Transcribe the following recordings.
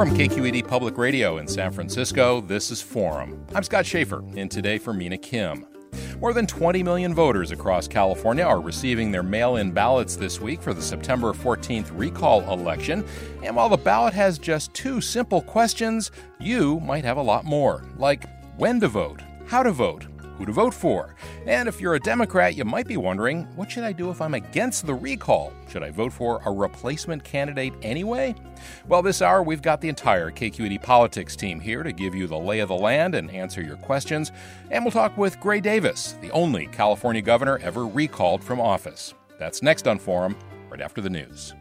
From KQED Public Radio in San Francisco, this is Forum. I'm Scott Shafer, and today for Mina Kim. More than 20 million voters across California are receiving their mail in ballots this week for the September 14th recall election. And while the ballot has just two simple questions, you might have a lot more, like when to vote, how to vote, who to vote for. And if you're a Democrat, you might be wondering what should I do if I'm against the recall? Should I vote for a replacement candidate anyway? Well, this hour we've got the entire KQED politics team here to give you the lay of the land and answer your questions. And we'll talk with Gray Davis, the only California governor ever recalled from office. That's next on Forum, right after the news.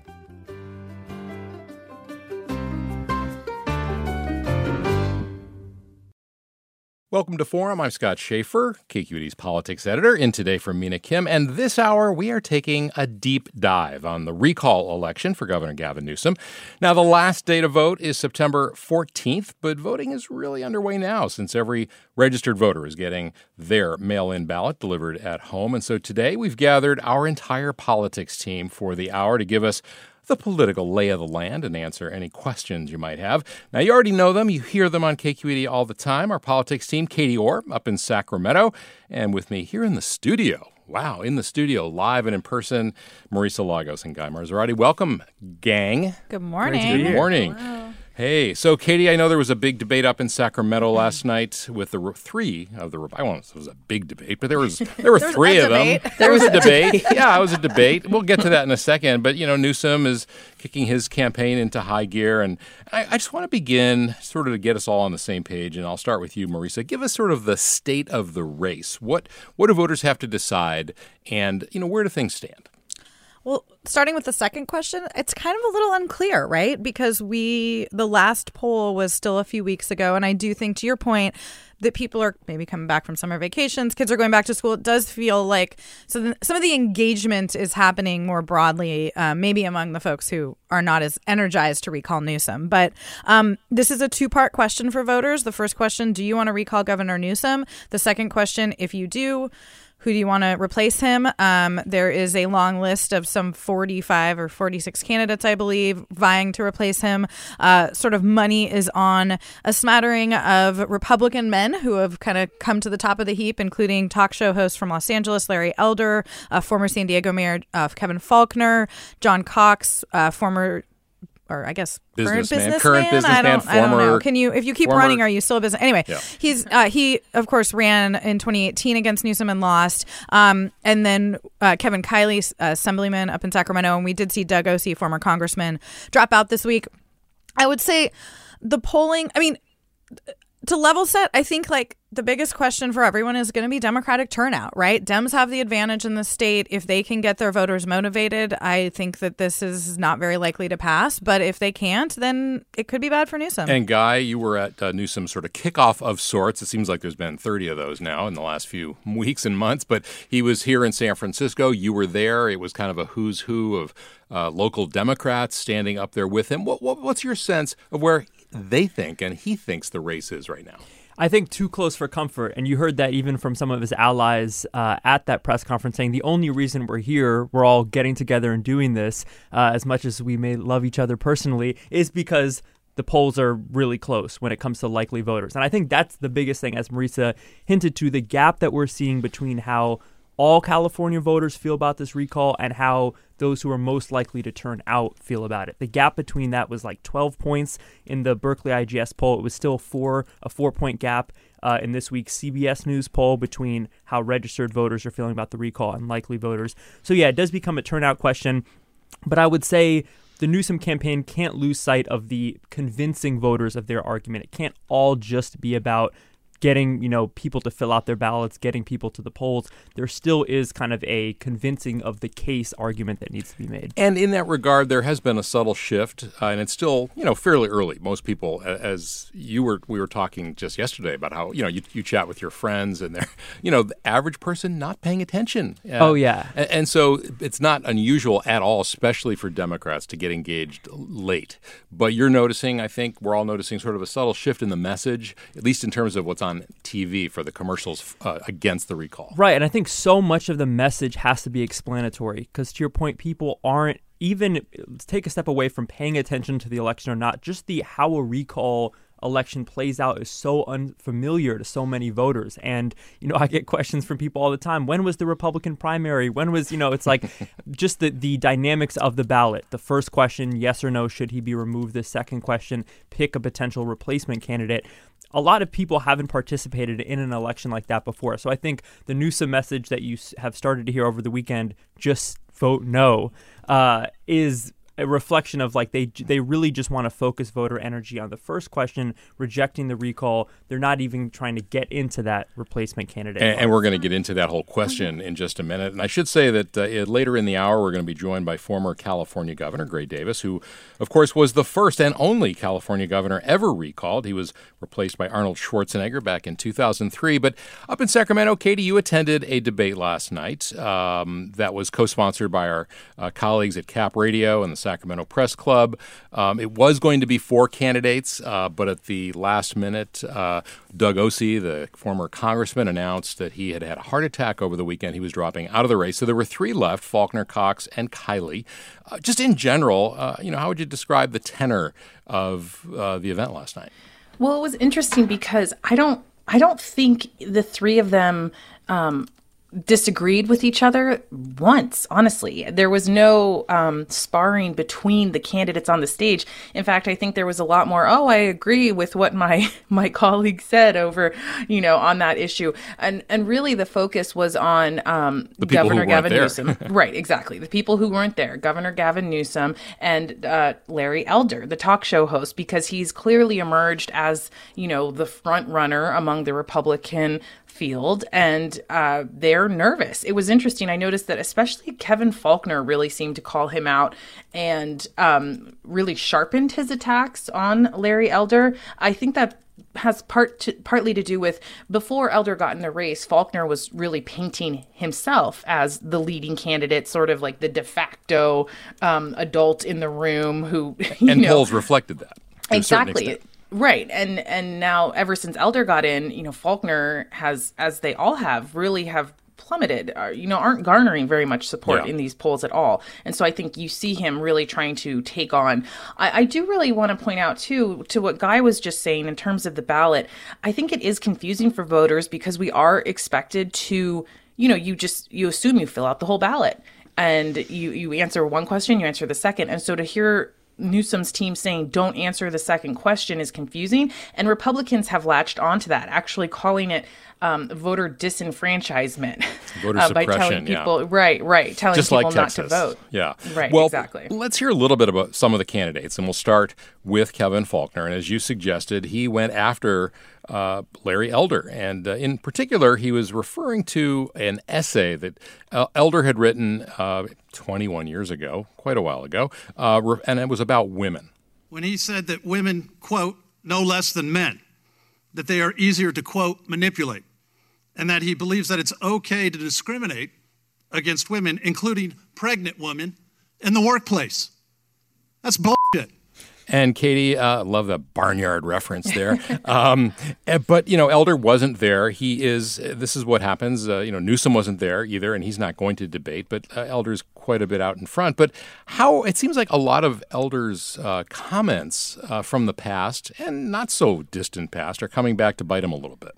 Welcome to Forum. I'm Scott Shafer, KQED's politics editor, in today from Mina Kim. And this hour, we are taking a deep dive on the recall election for Governor Gavin Newsom. Now, the last day to vote is September 14th, but voting is really underway now since every registered voter is getting their mail in ballot delivered at home. And so today, we've gathered our entire politics team for the hour to give us the political lay of the land and answer any questions you might have. Now, you already know them. You hear them on KQED all the time. Our politics team, Katie Orr, up in Sacramento, and with me here in the studio. Wow, in the studio, live and in person, Marisa Lagos and Guy Marzorati. Welcome, gang. Good morning. Good morning. Hello. Hey, so Katie, I know there was a big debate up in Sacramento last night with the three of the. I won't say it was a big debate, but there was there were three of them. There was a debate. yeah, it was a debate. We'll get to that in a second. But you know, Newsom is kicking his campaign into high gear, and I, I just want to begin sort of to get us all on the same page. And I'll start with you, Marisa. Give us sort of the state of the race. What what do voters have to decide, and you know, where do things stand? Well, starting with the second question, it's kind of a little unclear, right? Because we, the last poll was still a few weeks ago. And I do think, to your point, that people are maybe coming back from summer vacations, kids are going back to school. It does feel like so some of the engagement is happening more broadly, uh, maybe among the folks who are not as energized to recall Newsom. But um, this is a two part question for voters. The first question Do you want to recall Governor Newsom? The second question, if you do, who do you want to replace him? Um, there is a long list of some 45 or 46 candidates, I believe, vying to replace him. Uh, sort of money is on a smattering of Republican men who have kind of come to the top of the heap, including talk show hosts from Los Angeles, Larry Elder, uh, former San Diego Mayor uh, Kevin Faulconer, John Cox, uh, former or I guess business current businessman. current businessman, I don't, former, I don't know. Can you, if you keep former, running, are you still a business? Anyway, yeah. he's uh, he of course ran in 2018 against Newsom and lost. Um, and then uh, Kevin Kiley, uh, assemblyman up in Sacramento, and we did see Doug Ose, former congressman, drop out this week. I would say the polling. I mean, to level set, I think like the biggest question for everyone is going to be Democratic turnout, right? Dems have the advantage in the state. If they can get their voters motivated, I think that this is not very likely to pass. But if they can't, then it could be bad for Newsom. And Guy, you were at uh, Newsom's sort of kickoff of sorts. It seems like there's been 30 of those now in the last few weeks and months. But he was here in San Francisco. You were there. It was kind of a who's who of uh, local Democrats standing up there with him. What, what, what's your sense of where they think and he thinks the race is right now? I think too close for comfort. And you heard that even from some of his allies uh, at that press conference saying the only reason we're here, we're all getting together and doing this, uh, as much as we may love each other personally, is because the polls are really close when it comes to likely voters. And I think that's the biggest thing, as Marisa hinted to, the gap that we're seeing between how all California voters feel about this recall and how those who are most likely to turn out feel about it. The gap between that was like 12 points in the Berkeley IGS poll. It was still four a four point gap uh, in this week's CBS News poll between how registered voters are feeling about the recall and likely voters. So yeah, it does become a turnout question. But I would say the Newsom campaign can't lose sight of the convincing voters of their argument. It can't all just be about getting you know people to fill out their ballots, getting people to the polls, there still is kind of a convincing of the case argument that needs to be made. And in that regard, there has been a subtle shift, uh, and it's still you know fairly early. Most people, as you were, we were talking just yesterday about how you know you, you chat with your friends, and they're you know the average person not paying attention. Uh, oh yeah, and, and so it's not unusual at all, especially for Democrats to get engaged late. But you're noticing, I think we're all noticing sort of a subtle shift in the message, at least in terms of what's on on TV for the commercials uh, against the recall. Right. And I think so much of the message has to be explanatory because, to your point, people aren't even take a step away from paying attention to the election or not, just the how a recall election plays out is so unfamiliar to so many voters. And, you know, I get questions from people all the time. When was the Republican primary? When was, you know, it's like just the, the dynamics of the ballot. The first question, yes or no, should he be removed? The second question, pick a potential replacement candidate a lot of people haven't participated in an election like that before. So I think the Newsom message that you have started to hear over the weekend, just vote no, uh, is a reflection of like they they really just want to focus voter energy on the first question, rejecting the recall. They're not even trying to get into that replacement candidate. And, and we're going to get into that whole question in just a minute. And I should say that uh, later in the hour, we're going to be joined by former California Governor Gray Davis, who, of course, was the first and only California governor ever recalled. He was replaced by Arnold Schwarzenegger back in 2003. But up in Sacramento, Katie, you attended a debate last night um, that was co-sponsored by our uh, colleagues at Cap Radio and the Sacramento Press Club. Um, it was going to be four candidates, uh, but at the last minute, uh, Doug Ose, the former congressman, announced that he had had a heart attack over the weekend. He was dropping out of the race. So there were three left Faulconer, Cox, and Kiley. Uh, just in general, uh, you know, how would you describe the tenor of uh, the event last night? Well, it was interesting because I don't I don't think the three of them um, disagreed with each other once honestly. There was no um, sparring between the candidates on the stage. In fact i think there was a lot more oh i agree with what my my colleague said over you know on that issue. And and really the focus was on um, governor gavin newsom. Right exactly. The people who weren't there governor gavin newsom and uh, larry elder the talk show host because he's clearly emerged as you know the front runner among the republican field and uh, they're nervous. It was interesting. I noticed that especially Kevin Faulconer really seemed to call him out and um, really sharpened his attacks on Larry Elder. I think that has part to, partly to do with before Elder got in the race, Faulconer was really painting himself as the leading candidate, sort of like the de facto um, adult in the room who. and know, polls reflected that. Exactly. Right. And and now ever since Elder got in, you know, Faulconer has as they all have really have plummeted, uh, you know, aren't garnering very much support yeah. in these polls at all. And so I think you see him really trying to take on. I, I do really want to point out, too, to what Guy was just saying in terms of the ballot. I think it is confusing for voters because we are expected to, you know, you just, you assume you fill out the whole ballot and you, you answer one question, you answer the second. And so to hear Newsom's team saying don't answer the second question is confusing. And Republicans have latched onto that, actually calling it um, voter disenfranchisement voter uh, by telling people, yeah. right, right, telling Just people like not to vote. Yeah. Right, well, exactly. Let's hear a little bit about some of the candidates, and we'll start with Kevin Faulconer. And as you suggested, he went after uh, Larry Elder. And uh, in particular, he was referring to an essay that Elder had written uh, 21 years ago, quite a while ago, uh, and it was about women. When he said that women, quote, no less than men, that they are easier to, quote, manipulate, and that he believes that it's okay to discriminate against women, including pregnant women, in the workplace. That's bullshit. And Katie, uh, love the barnyard reference there. um, eh, but you know, Elder wasn't there. He is. This is what happens. Uh, you know, Newsom wasn't there either, and he's not going to debate. But uh, Elder's quite a bit out in front. But how it seems like a lot of Elder's uh, comments uh, from the past and not so distant past are coming back to bite him a little bit.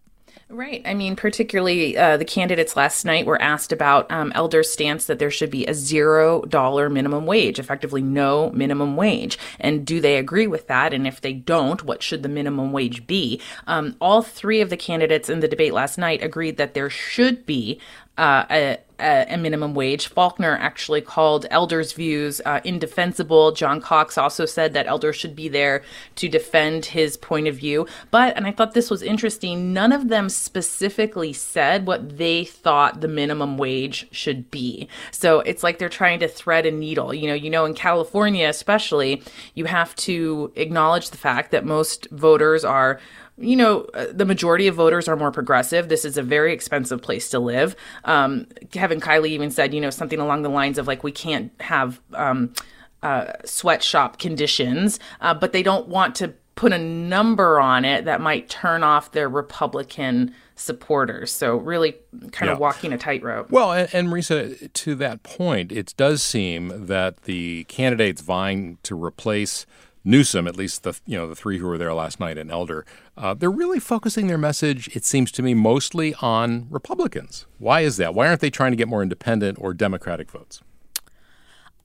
Right. I mean, particularly uh, the candidates last night were asked about um, Elder's stance that there should be a zero dollar minimum wage, effectively no minimum wage. And do they agree with that? And if they don't, what should the minimum wage be? Um, all three of the candidates in the debate last night agreed that there should be uh, a, a, minimum wage. Faulconer actually called Elder's views uh, indefensible. John Cox also said that elders should be there to defend his point of view. But, and I thought this was interesting, none of them specifically said what they thought the minimum wage should be. So it's like they're trying to thread a needle. You know, you know, in California especially, you have to acknowledge the fact that most voters are you know, uh, the majority of voters are more progressive. This is a very expensive place to live. Um, Kevin Kiley even said, you know, something along the lines of like, we can't have um, uh, sweatshop conditions, uh, but they don't want to put a number on it that might turn off their Republican supporters. So really kind yeah. of walking a tightrope. Well, and, and Marisa, to that point, it does seem that the candidates vying to replace Newsom, at least the you know the three who were there last night, and Elder, uh, they're really focusing their message. It seems to me mostly on Republicans. Why is that? Why aren't they trying to get more independent or Democratic votes?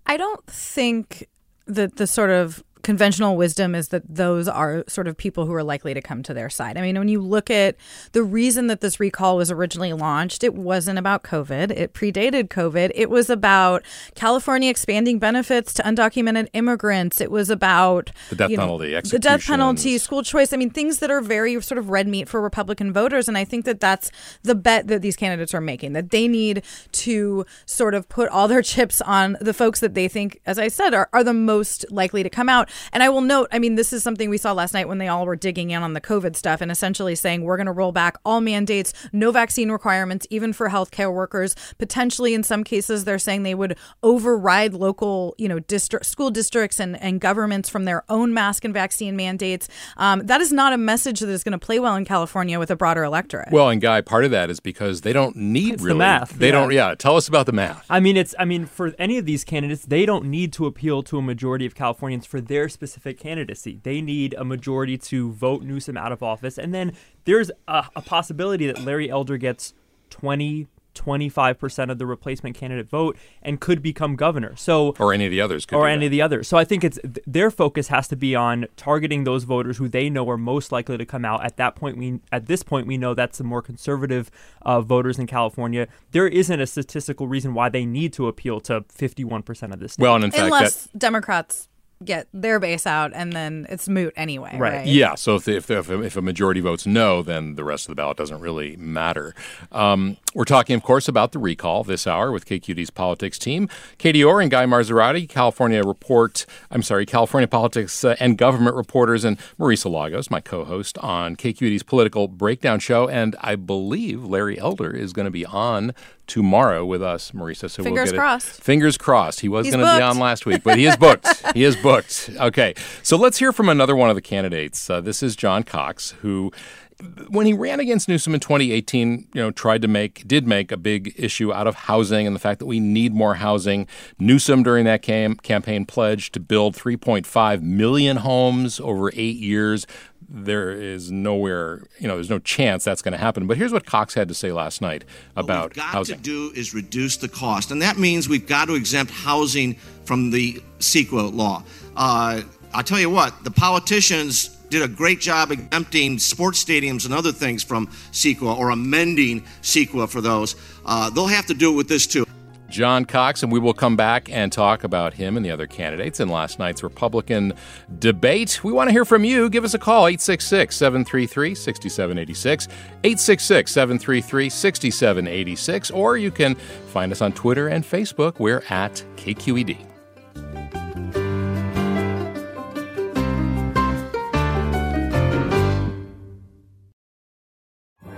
I don't think that the sort of conventional wisdom is that those are sort of people who are likely to come to their side. I mean, when you look at the reason that this recall was originally launched, it wasn't about COVID. It predated COVID. It was about California expanding benefits to undocumented immigrants. It was about the death penalty, know, the death penalty, school choice. I mean, things that are very sort of red meat for Republican voters. And I think that that's the bet that these candidates are making that they need to sort of put all their chips on the folks that they think, as I said, are, are the most likely to come out. And I will note, I mean, this is something we saw last night when they all were digging in on the COVID stuff and essentially saying we're going to roll back all mandates, no vaccine requirements, even for healthcare workers. Potentially, in some cases, they're saying they would override local, you know, district, school districts and, and governments from their own mask and vaccine mandates. Um, that is not a message that is going to play well in California with a broader electorate. Well, and Guy, part of that is because they don't need it's really the math. They yeah. don't. Yeah, tell us about the math. I mean, it's. I mean, for any of these candidates, they don't need to appeal to a majority of Californians for their specific candidacy. They need a majority to vote Newsom out of office. And then there's a, a possibility that Larry Elder gets 20, 25% of the replacement candidate vote and could become governor. So or any of the others or any that. of the others. So I think it's their focus has to be on targeting those voters who they know are most likely to come out. At that point we at this point we know that's the more conservative uh, voters in California. There isn't a statistical reason why they need to appeal to 51% of the state. Well, and in fact unless that, Democrats get their base out and then it's moot anyway right, right? yeah so if, if, if, a majority votes no then the rest of the ballot doesn't really matter. Um, we're talking of course about the recall this hour with KQED's politics team. Katie orr and guy marzorati california report i'm sorry california politics uh, and government reporters and marisa lagos my co-host on KQED's political breakdown show. And i believe larry elder is going to be on tomorrow with us, Marisa. So fingers we'll get crossed. It. Fingers crossed. He was going to be on last week, but he is booked. he is booked. Okay, so let's hear from another one of the candidates. Uh, this is John Cox, who when he ran against Newsom in 2018, you know, tried to make, did make a big issue out of housing and the fact that we need more housing. Newsom during that cam- campaign pledged to build 3.5 million homes over eight years there is nowhere, you know, there's no chance that's going to happen. But here's what Cox had to say last night about what we've got housing. to do is reduce the cost, and that means we've got to exempt housing from the CEQA law. Uh, I'll tell you what, the politicians did a great job exempting sports stadiums and other things from CEQA or amending CEQA for those. Uh, they'll have to do it with this too. John Cox, and we will come back and talk about him and the other candidates in last night's Republican debate. We want to hear from you. Give us a call, 866 733 6786, 866 733 6786, or you can find us on Twitter and Facebook. We're at KQED.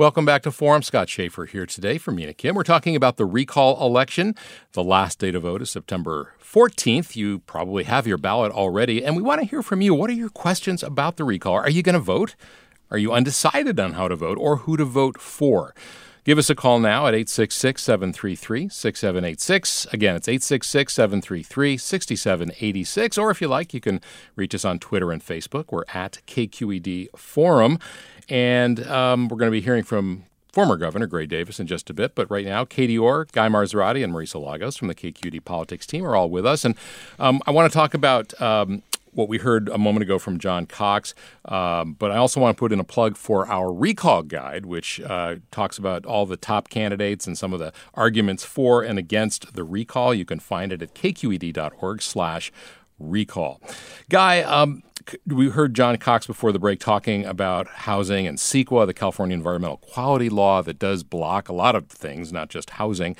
Welcome back to Forum. Scott Shafer here today from Kim. We're talking about the recall election. The last day to vote is September 14th. You probably have your ballot already, and we want to hear from you. What are your questions about the recall? Are you going to vote? Are you undecided on how to vote or who to vote for? Give us a call now at 866 733 6786. Again, it's 866 733 6786. Or if you like, you can reach us on Twitter and Facebook. We're at KQED Forum. And um, we're going to be hearing from former Governor Gray Davis in just a bit. But right now, Katie Orr, Guy Marzorati, and Marisa Lagos from the KQED Politics team are all with us. And um, I want to talk about um, what we heard a moment ago from John Cox. Um, but I also want to put in a plug for our recall guide, which uh, talks about all the top candidates and some of the arguments for and against the recall. You can find it at kqed.org slash recall. Guy, um, we heard John Cox before the break talking about housing and CEQA, the California Environmental Quality Law that does block a lot of things, not just housing.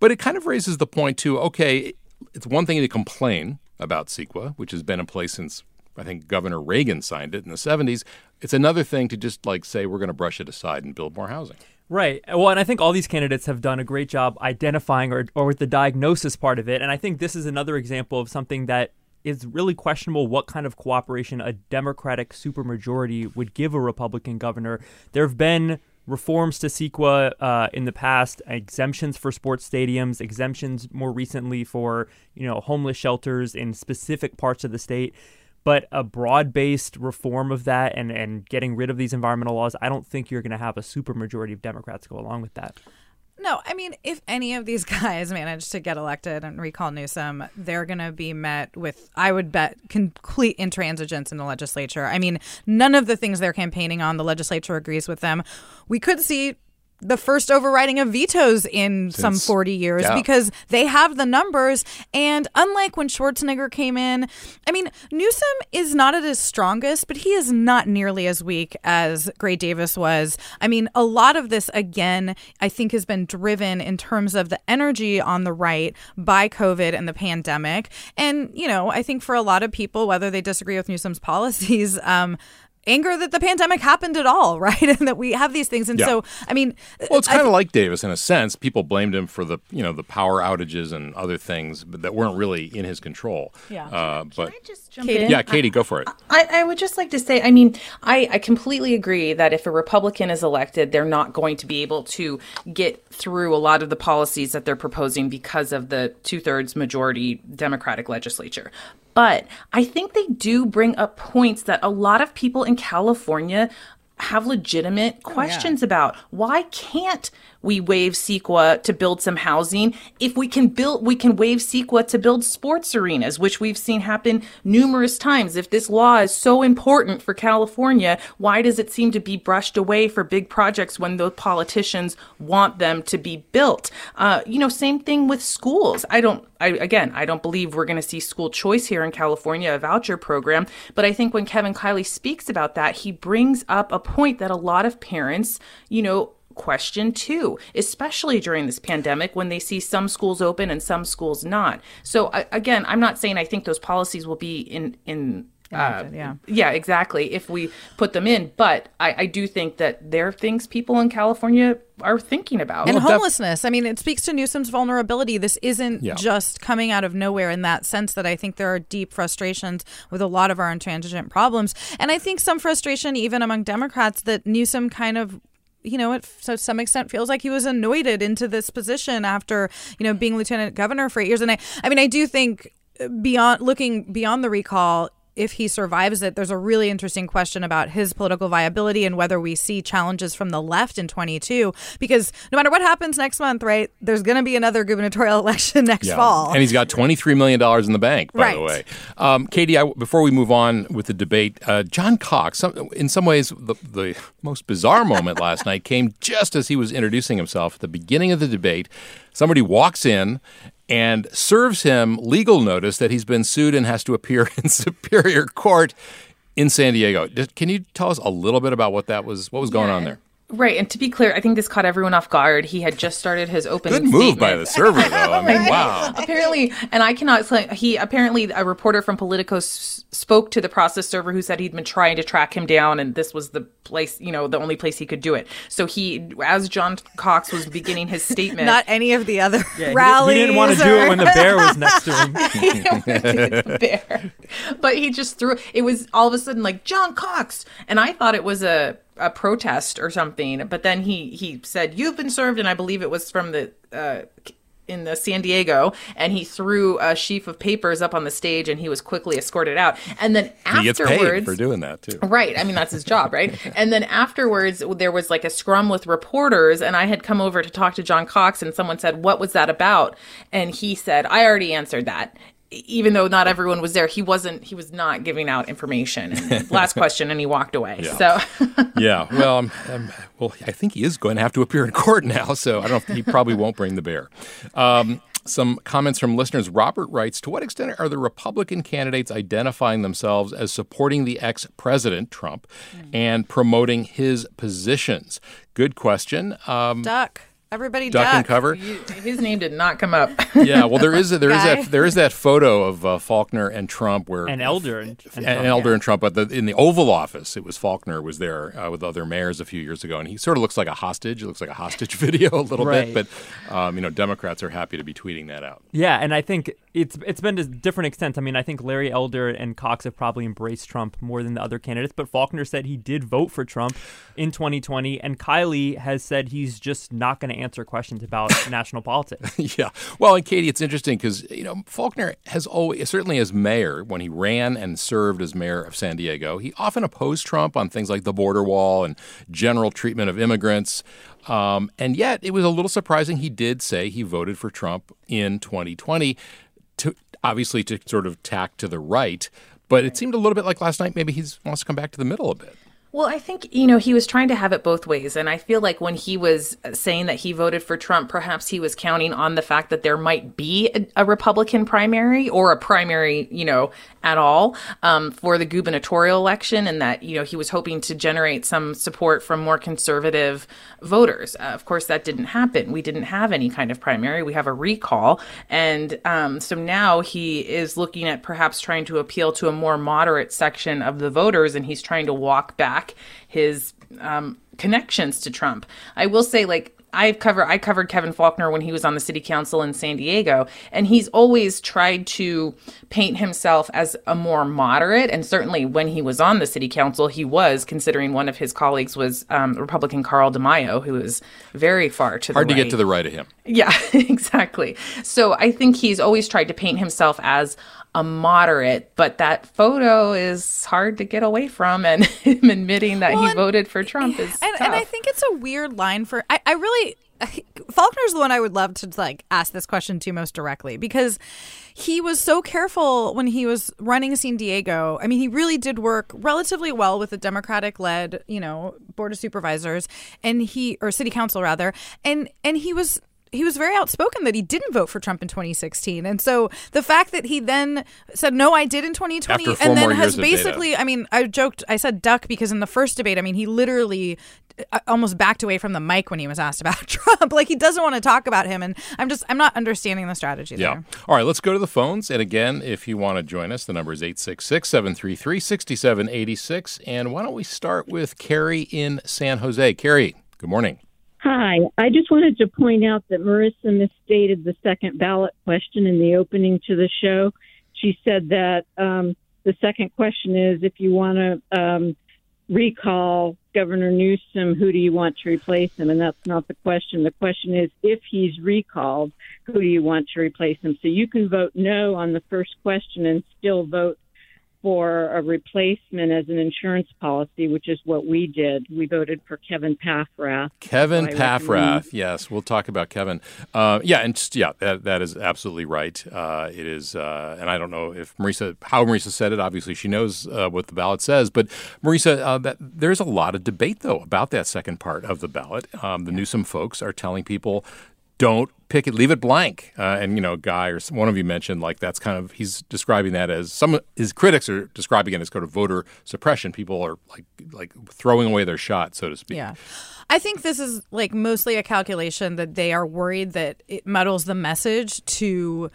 But it kind of raises the point, too okay, it's one thing to complain about CEQA, which has been in place since I think Governor Reagan signed it in the 70s. It's another thing to just like say we're going to brush it aside and build more housing. Right. Well, and I think all these candidates have done a great job identifying or, or with the diagnosis part of it. And I think this is another example of something that is really questionable what kind of cooperation a Democratic supermajority would give a Republican governor. There have been reforms to CEQA uh, in the past, exemptions for sports stadiums, exemptions more recently for you know homeless shelters in specific parts of the state. But a broad-based reform of that and and getting rid of these environmental laws, I don't think you're going to have a supermajority of Democrats go along with that. No, I mean, if any of these guys manage to get elected and recall Newsom, they're going to be met with, I would bet, complete intransigence in the legislature. I mean, none of the things they're campaigning on, the legislature agrees with them. We could see the first overriding of vetoes in Since, some 40 years yeah. because they have the numbers. And unlike when Schwarzenegger came in, I mean, Newsom is not at his strongest, but he is not nearly as weak as Gray Davis was. I mean, a lot of this, again, I think has been driven in terms of the energy on the right by COVID and the pandemic. And, you know, I think for a lot of people, whether they disagree with Newsom's policies, um, anger that the pandemic happened at all, right? and that we have these things. And yeah. so, I mean, well, it's kind of like Davis in a sense. People blamed him for the you know the power outages and other things that weren't really in his control. Yeah. Uh, but Katie? yeah, Katie, go for it. I, I, would just like to say, I mean, I, I completely agree that if a Republican is elected, they're not going to be able to get through a lot of the policies that they're proposing because of the two thirds majority Democratic legislature. But I think they do bring up points that a lot of people in California have legitimate questions oh, yeah. about. Why can't we waive CEQA to build some housing. If we can build, we can waive CEQA to build sports arenas, which we've seen happen numerous times. If this law is so important for California, why does it seem to be brushed away for big projects when the politicians want them to be built? Uh, you know, same thing with schools. I don't, I, again, I don't believe we're going to see school choice here in California, a voucher program. But I think when Kevin Kiley speaks about that, he brings up a point that a lot of parents, you know, question too, especially during this pandemic when they see some schools open and some schools not. So again, I'm not saying I think those policies will be in in uh, yeah. Yeah, exactly. If we put them in, but I, I, do think that there are things people in California are thinking about. And well, homelessness. Def- I mean, it speaks to Newsom's vulnerability. This isn't yeah. just coming out of nowhere in that sense that I think there are deep frustrations with a lot of our intransigent problems. And I think some frustration even among Democrats that Newsom kind of you know, it to some extent feels like he was anointed into this position after, you know, being lieutenant governor for eight years. And I, I mean, I do think beyond looking beyond the recall, if he survives it, there's a really interesting question about his political viability and whether we see challenges from the left in 22. Because no matter what happens next month, right, there's going to be another gubernatorial election next yeah. fall. And he's got $23 million in the bank, by right. the way. Um, Katie, I, before we move on with the debate, uh, John Cox, some, in some ways, the, the most bizarre moment last night came just as he was introducing himself at the beginning of the debate. Somebody walks in and serves him legal notice that he's been sued and has to appear in Superior Court in San Diego. Can you tell us a little bit about what that was? What was going yeah, on there? Right, and to be clear, I think this caught everyone off guard. He had just started his opening. Good move statement. by the server, though. I mean, wow. apparently, and I cannot. He apparently a reporter from Politico s- spoke to the process server who said he'd been trying to track him down, and this was the place, you know, the only place he could do it. So he, as John Cox was beginning his statement, Not any of the other Yeah, he- rallies. He, didn't want to do it when the bear was next to him. he didn't do the bear. But he just threw it was all of a sudden like John Cox. And I thought it was a, a protest or something. But then he he said, You've been served, and I believe it was from the uh in the San Diego, and he threw a sheaf of papers up on the stage, and he was quickly escorted out. And then He gets afterwards, paid for doing that, too. Right. I mean, that's his job, right? and then afterwards, there was like a scrum with reporters, and I had come over to talk to John Cox, and someone said, What was that about? And he said, I already answered that. Even though not everyone was there, he wasn't, he was not giving out information. And last question, and he walked away. Yeah. So, yeah, well, um, um, well, I think he is going to have to appear in court now, so I don't. He probably won't bring the bear. Um, some comments from listeners. Robert writes: To what extent are the Republican candidates identifying themselves as supporting the ex-president Trump and promoting his positions? Good question. Um, Duck. Everybody duck duck. and cover. you- his name did not come up. Yeah, well, there is a, there is Guy. that there is that photo of uh, Faulconer and Trump where an Elder and, and and Trump, Elder yeah. and Trump, but the, in the Oval Office, it was Faulconer was there uh, with other mayors a few years ago, and he sort of looks like a hostage. It looks like a hostage video a little Right. bit, but um, you know, Democrats are happy to be tweeting that out. Yeah, and I think it's it's been to different extents. I mean, I think Larry Elder and Cox have probably embraced Trump more than the other candidates, but Faulconer said he did vote for Trump in 2020, and Kiley has said he's just not going to answer questions about national politics. yeah. Well, and Katie, it's interesting because you know Faulconer has always, certainly as mayor, when he ran and served as mayor of San Diego, he often opposed Trump on things like the border wall and general treatment of immigrants. Um, and yet, it was a little surprising. He did say he voted for Trump in 2020, to obviously to sort of tack to the right. But it seemed a little bit like last night. Maybe he wants to come back to the middle a bit. Well, I think, you know, he was trying to have it both ways. And I feel like when he was saying that he voted for Trump, perhaps he was counting on the fact that there might be a, a Republican primary or a primary, you know, at all um, for the gubernatorial election. And that, you know, he was hoping to generate some support from more conservative voters. Uh, of course, that didn't happen. We didn't have any kind of primary. We have a recall. And um, so now he is looking at perhaps trying to appeal to a more moderate section of the voters. And he's trying to walk back his um, connections to Trump. I will say, like, I've covered I covered Kevin Faulconer when he was on the city council in San Diego, and he's always tried to paint himself as a more moderate. And certainly, when he was on the city council, he was considering one of his colleagues was um, Republican Carl DeMaio, who is very far to Hard the to right. get to the right of him. Yeah, exactly. So I think he's always tried to paint himself as a moderate, but that photo is hard to get away from, and him admitting that Well, he and- voted for Trump is and, and I think it's a weird line for I, I really Faulconer's the one I would love to like ask this question to most directly because he was so careful when he was running San Diego. I mean, he really did work relatively well with the Democratic led, you know, board of supervisors and he or city council rather. And and he was he was very outspoken that he didn't vote for Trump in 2016. And so the fact that he then said, no, I did in 2020, and then has years of data. basically, I mean, I joked, I said duck because in the first debate, I mean, he literally uh, almost backed away from the mic when he was asked about Trump. Like he doesn't want to talk about him. And I'm just, I'm not understanding the strategy Yeah. there. All right, let's go to the phones. And again, if you want to join us, the number is 866 733 6786. And why don't we start with Carrie in San Jose? Carrie, good morning. Hi. I just wanted to point out that Marisa misstated the second ballot question in the opening to the show. She said that um, the second question is if you want to um, recall Governor Newsom, who do you want to replace him? And that's not the question. The question is if he's recalled, who do you want to replace him? So you can vote no on the first question and still vote for a replacement as an insurance policy, which is what we did. We voted for Kevin Paffrath. Kevin So Paffrath. Yes, we'll talk about Kevin. Uh, yeah, and just, yeah, that, that is absolutely right. Uh, it is, uh, and I don't know if Marisa, how Marisa said it. Obviously, she knows uh, what the ballot says. But Marisa, uh, that, there's a lot of debate though about that second part of the ballot. Um, the Newsom folks are telling people. Don't pick it, leave it blank. Uh, and you know, Guy or one of you mentioned like that's kind of he's describing that as some his critics are describing it as kind of voter suppression. People are like like throwing away their shot, so to speak. Yeah. I think this is like mostly a calculation that they are worried that it muddles the message to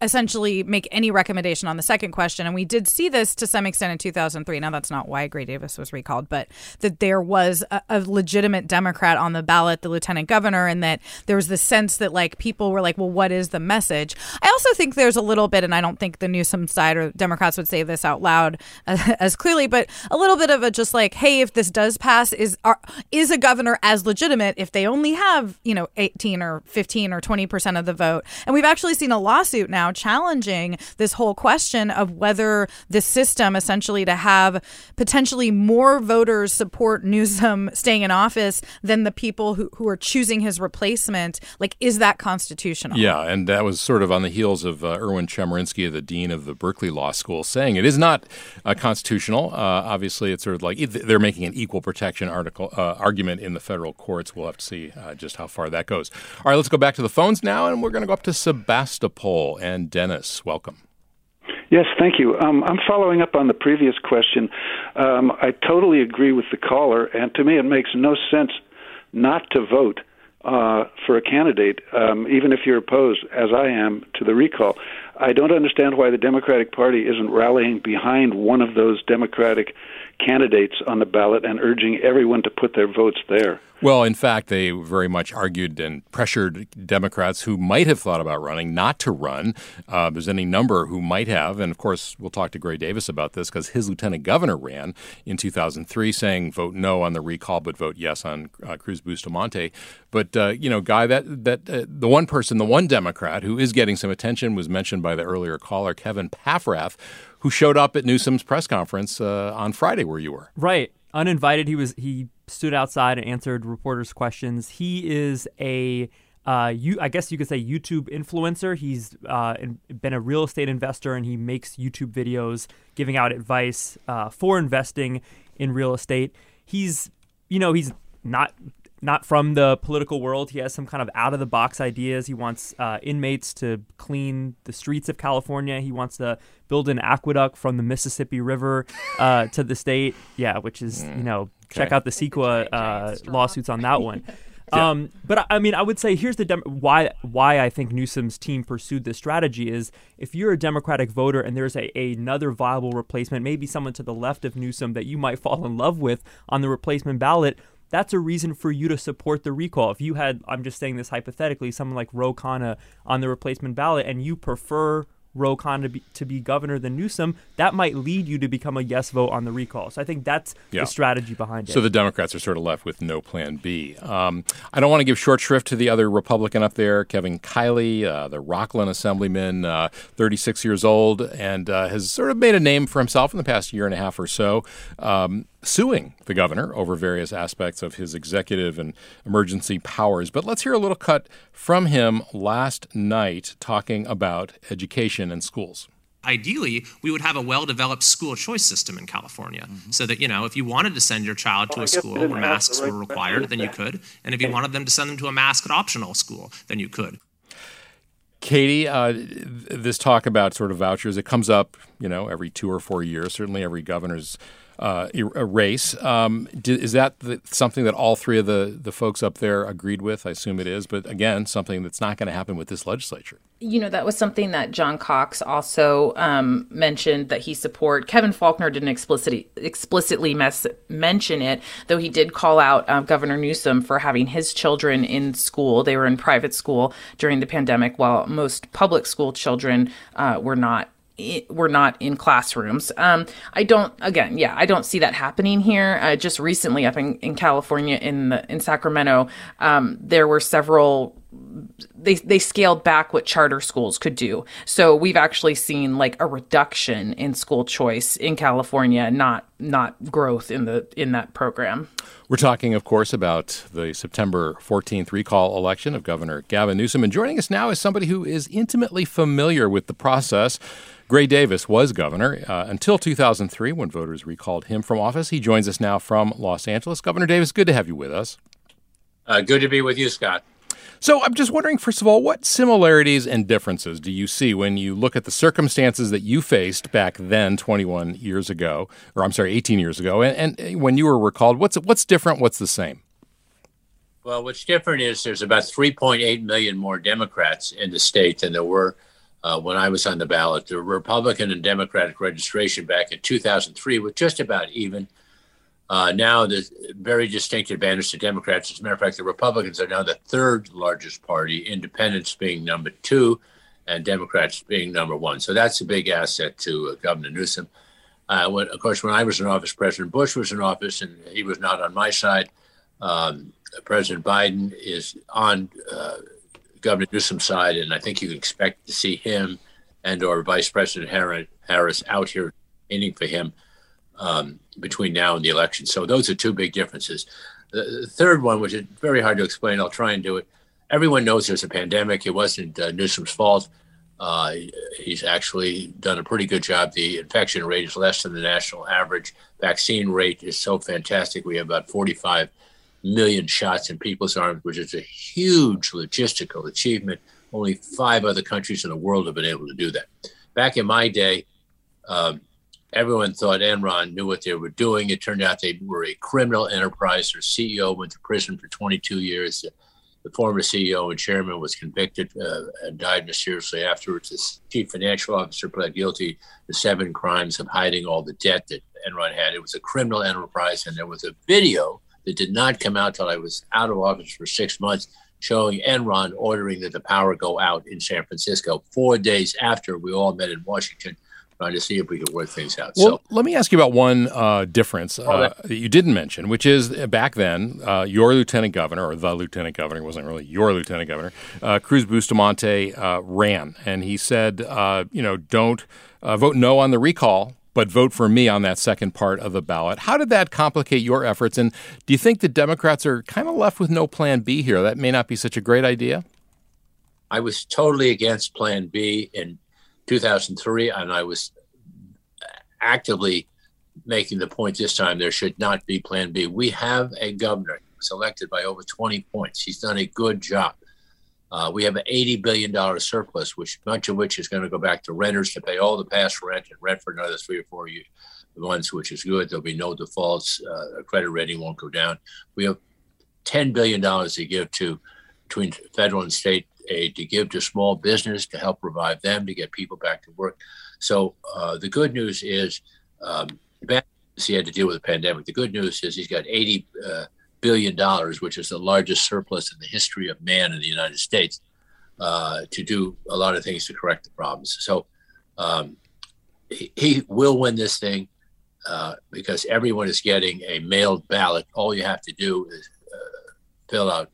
essentially make any recommendation on the second question. And we did see this to some extent in 2003. Now, that's not why Gray Davis was recalled, but that there was a, a, legitimate Democrat on the ballot, the lieutenant governor, and that there was the sense that like people were like, well, what is the message? I also think there's a little bit, and I don't think the Newsom side or Democrats would say this out loud uh, as, as clearly, but a little bit of a just like, hey, if this does pass, is are, is a governor as legitimate if they only have you know 18 or 15 or 20 percent of the vote? And we've actually seen a lawsuit now challenging this whole question of whether the system essentially to have potentially more voters support Newsom staying in office than the people who, who are choosing his replacement. Like, is that constitutional? Yeah, and that was sort of on the heels of uh, Erwin Chemerinsky, the dean of the Berkeley Law School, saying it is not uh, constitutional. Uh, obviously, it's sort of like they're making an equal protection article uh, argument in the federal courts. We'll have to see uh, just how far that goes. All right, let's go back to the phones now, and we're going to go up to Sebastopol. And Dennis, welcome. Yes, thank you. Um, I'm following up on the previous question. Um, I totally agree with the caller, and to me, it makes no sense not to vote uh, for a candidate, um, even if you're opposed, as I am, to the recall. I don't understand why the Democratic Party isn't rallying behind one of those Democratic candidates on the ballot and urging everyone to put their votes there. Well, in fact, they very much argued and pressured Democrats who might have thought about running not to run. Uh, there's any number who might have. And of course, we'll talk to Gray Davis about this because his lieutenant governor ran in 2003 saying vote no on the recall, but vote yes on uh, Cruz Bustamante. But, uh, you know, Guy, that, that uh, the one person, the one Democrat who is getting some attention was mentioned by the earlier caller, Kevin Paffrath, who showed up at Newsom's press conference uh, on Friday where you were. Right. Uninvited. He was he stood outside and answered reporters' questions. He is a uh, you, I guess you could say YouTube influencer. He's uh, been a real estate investor and he makes YouTube videos giving out advice uh, for investing in real estate. He's, you know, he's not not from the political world. He has some kind of out of the box ideas. He wants uh, inmates to clean the streets of California. He wants to build an aqueduct from the Mississippi River uh, to the state. Yeah, which is you know check out the CEQA uh, lawsuits on that one. Yeah. Um, but I mean, I would say here's the dem- why why I think Newsom's team pursued this strategy is if you're a Democratic voter and there's a, a, another viable replacement, maybe someone to the left of Newsom that you might fall in love with on the replacement ballot, that's a reason for you to support the recall. If you had, I'm just saying this hypothetically, someone like Ro Khanna on the replacement ballot and you prefer Ro Khanna to be, to be governor than Newsom, that might lead you to become a yes vote on the recall. So I think that's yeah. the strategy behind it. So the Democrats are sort of left with no plan B. Um, I don't want to give short shrift to the other Republican up there, Kevin Kiley, uh, the Rocklin Assemblyman, uh, 36 years old, and uh, has sort of made a name for himself in the past year and a half or so. Um, suing the governor over various aspects of his executive and emergency powers. But let's hear a little cut from him last night talking about education and schools ideally we would have a well-developed school choice system in California mm-hmm. so that you know if you wanted to send your child to a school where masks right were required then you could and if you wanted them to send them to a mask optional school then you could Katie, uh, this talk about sort of vouchers, it comes up, you know, every two or four years. Certainly, every governor's uh, a race. Um, is that something that all three of the, the folks up there agreed with? I assume it is, but again, something that's not going to happen with this legislature. You know, that was something that John Cox also um, mentioned that he support. Kevin Faulconer didn't explicitly explicitly mes- mention it, though he did call out uh, Governor Newsom for having his children in school. They were in private school during the pandemic, while most public school children uh, were not we're not in classrooms. Um, I don't. Again, yeah, I don't see that happening here. Uh, just recently, up in, in California, in the in Sacramento, um, there were several. They they scaled back what charter schools could do. So we've actually seen like a reduction in school choice in California, not not growth in the in that program. We're talking, of course, about the September 14th recall election of Governor Gavin Newsom. And joining us now is somebody who is intimately familiar with the process. Gray Davis was governor uh, until 2003 when voters recalled him from office. He joins us now from Los Angeles. Governor Davis, good to have you with us. Uh, good to be with you, Scott. So I'm just wondering, first of all, what similarities and differences do you see when you look at the circumstances that you faced back then, 21 years ago, or I'm sorry, 18 years ago, and, and when you were recalled? What's what's different? What's the same? Well, what's different is there's about 3.8 million more Democrats in the state than there were uh, when I was on the ballot. The Republican and Democratic registration back in 2003 was just about even. Uh, now, the very distinct advantage to Democrats. As a matter of fact, the Republicans are now the third largest party, independents being number two, and Democrats being number one. So that's a big asset to uh, Governor Newsom. Uh, when, of course, when I was in office, President Bush was in office, and he was not on my side. Um, President Biden is on uh, Governor Newsom's side, and I think you can expect to see him and or Vice President Harris out here aiming for him um, between now and the election. So those are two big differences. The third one, which is very hard to explain, I'll try and do it. Everyone knows there's a pandemic. It wasn't uh, Newsom's fault. Uh, he's actually done a pretty good job. The infection rate is less than the national average. Vaccine rate is so fantastic. We have about 45 million shots in people's arms, which is a huge logistical achievement. Only five other countries in the world have been able to do that. Back in my day, um, everyone thought Enron knew what they were doing. It turned out they were a criminal enterprise. Their CEO went to prison for 22 years. The former CEO and chairman was convicted uh, and died mysteriously afterwards. The chief financial officer pled guilty to seven crimes of hiding all the debt that Enron had. It was a criminal enterprise, and there was a video that did not come out till I was out of office for six months, showing Enron ordering that the power go out in San Francisco four days after we all met in Washington trying to see if we could work things out. Well, so, let me ask you about one uh, difference uh, that you didn't mention, which is uh, back then, uh, your lieutenant governor, or the lieutenant governor, wasn't really your lieutenant governor, uh, Cruz Bustamante uh, ran, and he said, you know, don't vote no on the recall but vote for me on that second part of the ballot. How did that complicate your efforts? And do you think the Democrats are kind of left with no plan B here? That may not be such a great idea. I was totally against Plan B in 2003, and I was actively making the point this time there should not be Plan B. We have a governor selected by over 20 points. He's done a good job. Uh, we have an $80 billion surplus, which much of which is going to go back to renters to pay all the past rent and rent for another three or four years, months, which is good. There'll be no defaults. Uh, credit rating won't go down. We have $10 billion to give to between federal and state aid to give to small business to help revive them to get people back to work. So uh, the good news is, um, he had to deal with the pandemic. The good news is he's got 80 uh, billion dollars, which is the largest surplus in the history of man in the United States, uh, to do a lot of things to correct the problems. So um, he, he, will win this thing uh, because everyone is getting a mailed ballot. All you have to do is uh, fill out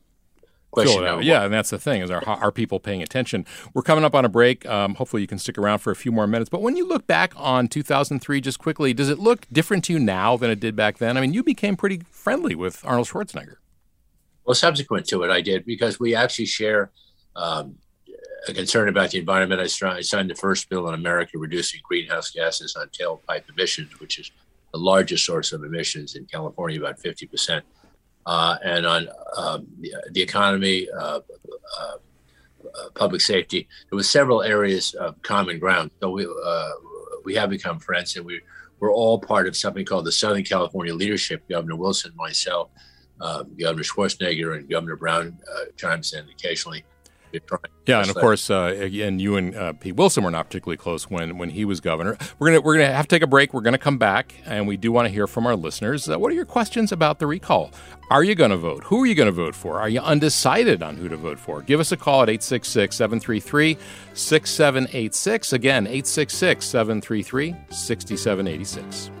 question. Yeah, and that's the thing is are are people paying attention? We're coming up on a break. Um, hopefully, you can stick around for a few more minutes. But when you look back on 2003, just quickly, does it look different to you now than it did back then? I mean, you became pretty friendly with Arnold Schwarzenegger. Well, subsequent to it, I did because we actually share. Um, a concern about the environment. I signed the first bill in America reducing greenhouse gases on tailpipe emissions, which is the largest source of emissions in California, about 50 percent uh, and on um, the, economy, uh, uh, public safety. There was several areas of common ground. So we we have become friends, and we we're all part of something called the Southern California Leadership. Governor Wilson, myself, Governor Schwarzenegger, and Governor Brown chimes in occasionally. Yeah, and of course, uh, again, you and uh, Pete Wilson were not particularly close when when he was governor. We're gonna we're gonna have to take a break. We're gonna come back, and we do want to hear from our listeners. Uh, what are your questions about the recall? Are you going to vote? Who are you going to vote for? Are you undecided on who to vote for? Give us a call at 866 733 6786. Again, 866 733 6786.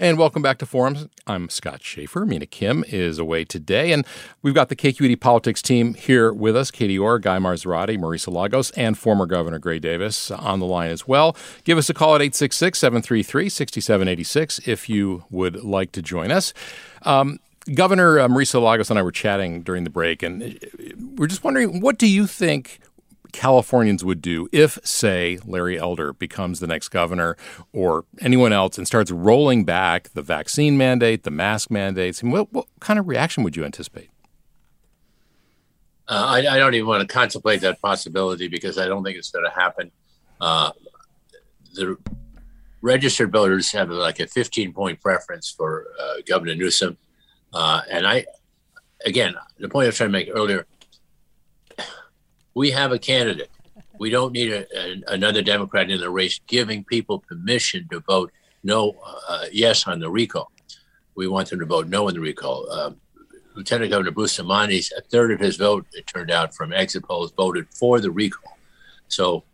And welcome back to Forums. I'm Scott Shafer. Mina Kim is away today, and we've got the KQED politics team here with us Katie Orr, Guy Marzorati, Marisa Lagos, and former Governor Gray Davis on the line as well. Give us a call at 866 733 6786 if you would like to join us. Um, Governor uh, Marisa Lagos and I were chatting during the break, and we're just wondering what do you think Californians would do if, say, Larry Elder becomes the next governor or anyone else and starts rolling back the vaccine mandate, the mask mandates? And what, what kind of reaction would you anticipate? Uh, I, I, don't even want to contemplate that possibility because I don't think it's going to happen. Uh, the registered voters have like a 15 point preference for uh, Governor Newsom. Uh, and I, again, the point I was trying to make earlier, we have a candidate. We don't need a, a, another Democrat in the race giving people permission to vote no, uh, yes on the recall. We want them to vote no on the recall. Uh, Lieutenant Governor Bustamante, a third of his vote, it turned out from exit polls, voted for the recall. So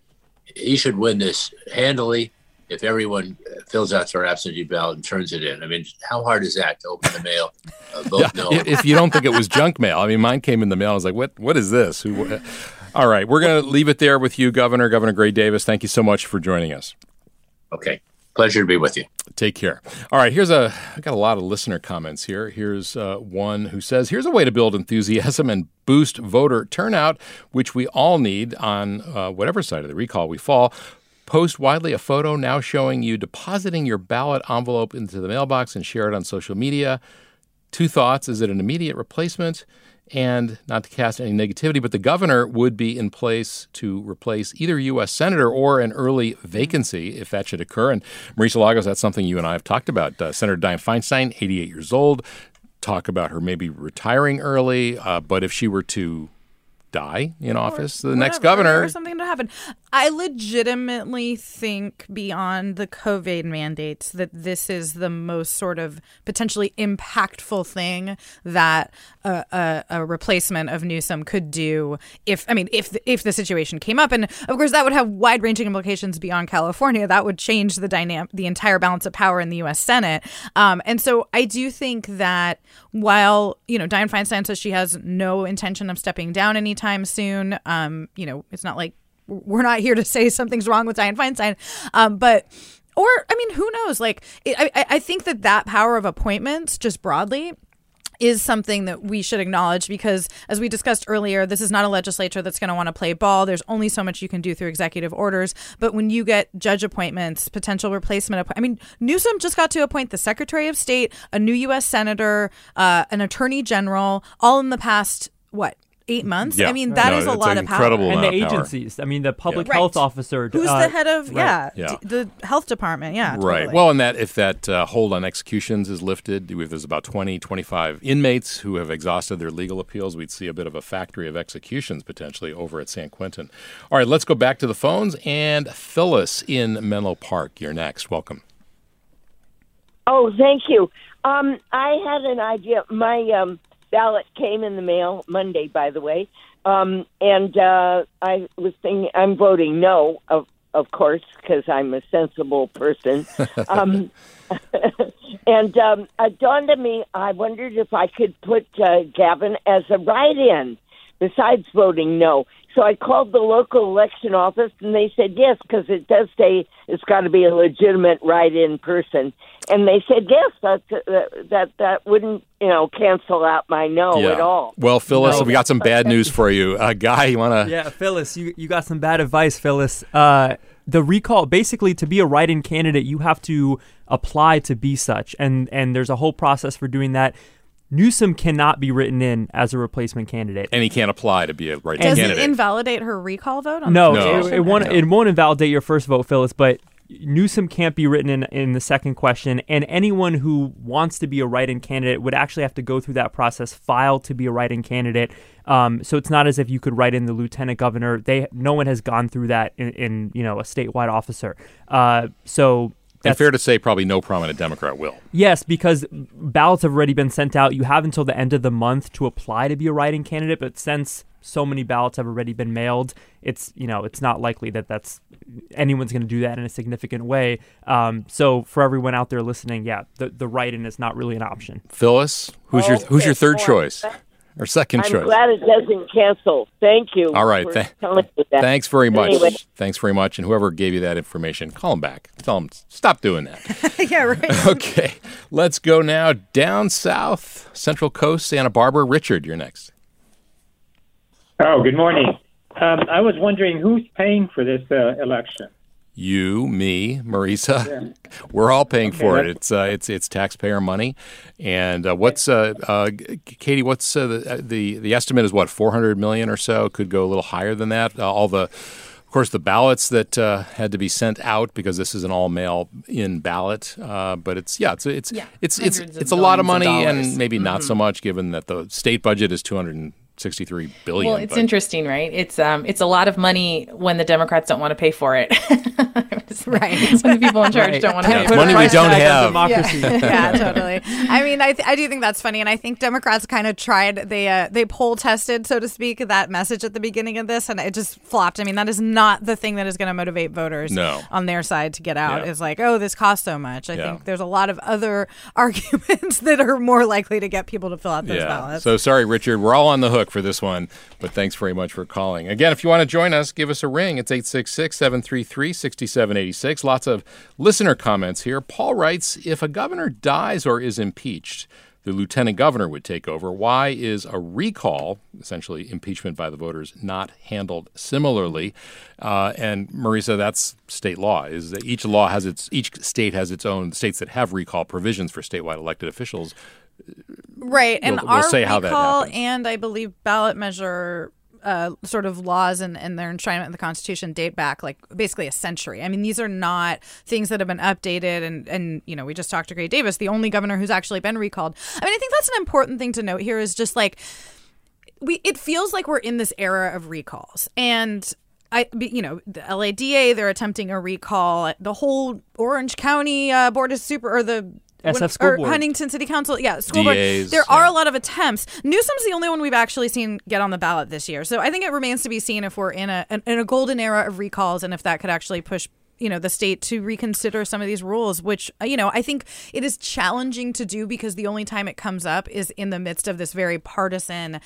he should win this handily if everyone fills out their absentee ballot and turns it in. I mean, how hard is that to open the mail, uh, vote yeah, no? If you don't think it was junk mail, I mean, mine came in the mail. I was like, what? What is this? Who? All right, we're going to leave it there with you, Governor. Governor Gray Davis, thank you so much for joining us. Okay. Pleasure to be with you. Take care. All right, here's a I got a lot of listener comments here. Here's uh, one who says, "Here's a way to build enthusiasm and boost voter turnout, which we all need on uh, whatever side of the recall we fall." Post widely a photo now showing you depositing your ballot envelope into the mailbox and share it on social media. Two thoughts: Is it an immediate replacement? And not to cast any negativity, but the governor would be in place to replace either U.S. senator or an early vacancy if that should occur. And Marisa Lagos, that's something you and I have talked about. Uh, Senator Dianne Feinstein, 88 years old, talk about her maybe retiring early, uh, but if she were to die in office, the next governor. Or something to happen. I legitimately think beyond the COVID mandates that this is the most sort of potentially impactful thing that a, a, a replacement of Newsom could do if I mean if if the situation came up, and of course that would have wide ranging implications beyond California. That would change the dynamic, the entire balance of power in the U.S. Senate. Um, and so I do think that while you know Dianne Feinstein says she has no intention of stepping down anytime soon, um, you know it's not like we're not here to say something's wrong with Dianne Feinstein, um, but or I mean, who knows? Like, it, I I think that that power of appointments, just broadly, is something that we should acknowledge because, as we discussed earlier, this is not a legislature that's going to want to play ball. There's only so much you can do through executive orders. But when you get judge appointments, potential replacement, I mean, Newsom just got to appoint the Secretary of State, a new U.S. Senator, uh, an Attorney General, all in the past, what, eight months. Yeah. I mean, that no, is a lot of power. And the agencies. I mean, the public yeah. health right. officer. Who's uh, the head of, right. yeah, yeah. D- the health department. Yeah. Right. Totally. Well, and that if that uh, hold on executions is lifted, if there's about 20, 25 inmates who have exhausted their legal appeals, we'd see a bit of a factory of executions potentially over at San Quentin. All right, let's go back to the phones. And Phyllis in Menlo Park, you're next. Welcome. Oh, thank you. Um, I had an idea. My um, ballot came in the mail Monday, by the way. Um, and uh, I was thinking, I'm voting no, of, of course, because I'm a sensible person. um, and um, it dawned on me, I wondered if I could put uh, Gavin as a write in besides voting no. So I called the local election office and they said yes, because it does say it's got to be a legitimate write in person and they said yes that that that wouldn't you know cancel out my no yeah. at all well phyllis no. we got some bad news for you uh, guy you want to yeah phyllis you, you got some bad advice phyllis uh, the recall basically to be a write-in candidate you have to apply to be such and and there's a whole process for doing that Newsom cannot be written in as a replacement candidate, and he can't apply to be a write-in Does candidate. Does it invalidate her recall vote? no, no. It, it, won't. It won't invalidate your first vote, Phyllis. But Newsom can't be written in in the second question, and anyone who wants to be a write-in candidate would actually have to go through that process, file to be a write-in candidate. Um, so it's not as if you could write in the lieutenant governor. They no one has gone through that in, in you know a statewide officer. Uh, so and fair to say, probably no prominent Democrat will. Yes, because ballots have already been sent out. You have until the end of the month to apply to be a writing candidate, but since so many ballots have already been mailed, it's you know it's not likely that that's anyone's going to do that in a significant way. Um, so for everyone out there listening, yeah, the the write-in is not really an option. Phyllis, who's your who's your third choice? Or second I'm choice. glad it doesn't cancel. Thank you. All right. for Th- telling me that. Thanks very much. Anyway, Thanks very much. And whoever gave you that information, call them back. Tell them stop doing that. yeah, right. okay. Let's go now down south, Central Coast, Santa Barbara. Richard, you're next. Oh, good morning. Um, I was wondering who's paying for this uh, election. You, me, Marisa, Yeah. we're all paying Okay, for it. It's uh, it's it's taxpayer money, and uh, what's uh, uh, Katie? What's uh, the, the the estimate is what four hundred million or so? Could go a little higher than that. Uh, all the, of course, the ballots that uh, had to be sent out because this is an all mail in ballot. Uh, but it's yeah, it's it's Yeah, it's it's it's a lot of billions of money, dollars. and maybe not so Mhm. much given that the state budget is two hundred and sixty three billion. Well, it's but- interesting, right? It's um, it's a lot of money when the Democrats don't want to pay for it. right. when the people in charge Right. don't want to Yeah, pay it's for money it. we don't have. Democracy. Yeah, yeah totally. I mean, I, th- I do think that's funny, and I think Democrats kind of tried they uh, they poll tested, so to speak, that message at the beginning of this, and it just flopped. I mean, that is not the thing that is going to motivate voters No. on their side to get out. Yeah. Is like, oh, this costs so much. I Yeah. think there's a lot of other arguments that are more likely to get people to fill out those yeah. ballots. So sorry, Richard. We're all on the hook for this one, but thanks very much for calling. Again, if you want to join us, give us a ring. It's 866 733 6786. Lots of listener comments here. Paul writes If a governor dies or is impeached, the lieutenant governor would take over. Why is a recall, essentially impeachment by the voters, not handled similarly? Uh, and Marisa, that's state law. Is that each law has its each state has its own states that have recall provisions for statewide elected officials. Right, and We'll- we'll our say how that recall happens. and I believe ballot measure uh, sort of laws and, and their enshrinement in the Constitution date back like basically a century. I mean, these are not things that have been updated. And and you know, we just talked to Gray Davis, the only governor who's actually been recalled. I mean, I think that's an important thing to note here is just like we it feels like we're in this era of recalls and I, you know, the LADA, they're attempting a recall. The whole Orange County uh, Board of Super or the SF School or Board. Huntington City Council, yeah, school board. DAs, There are a lot of attempts. Newsom's the only one we've actually seen get on the ballot this year. So I think it remains to be seen if we're in a in a golden era of recalls and if that could actually push you know the state to reconsider some of these rules which uh, you know i think it is challenging to do because the only time it comes up is in the midst of this very partisan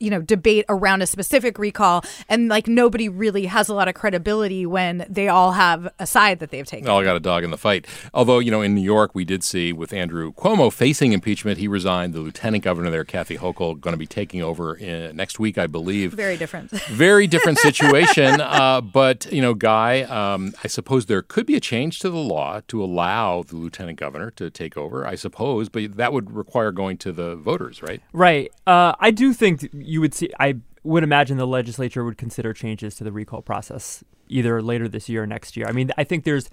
you know debate around a specific recall and like nobody really has a lot of credibility when they all have a side that they've taken They all got a dog in the fight. Although, you know, in New York, we did see with Andrew Cuomo facing impeachment, he resigned. The lieutenant governor there, Kathy Hochul, going to be taking over in, next week, I believe. very different Very different situation. uh, but, you know, Guy, um, I suppose there could be a change to the law to allow the lieutenant governor to take over, I suppose, but that would require going to the voters, right? Right. Uh, I do think you would see. I would imagine the legislature would consider changes to the recall process either later this year or next year. I mean, I think there's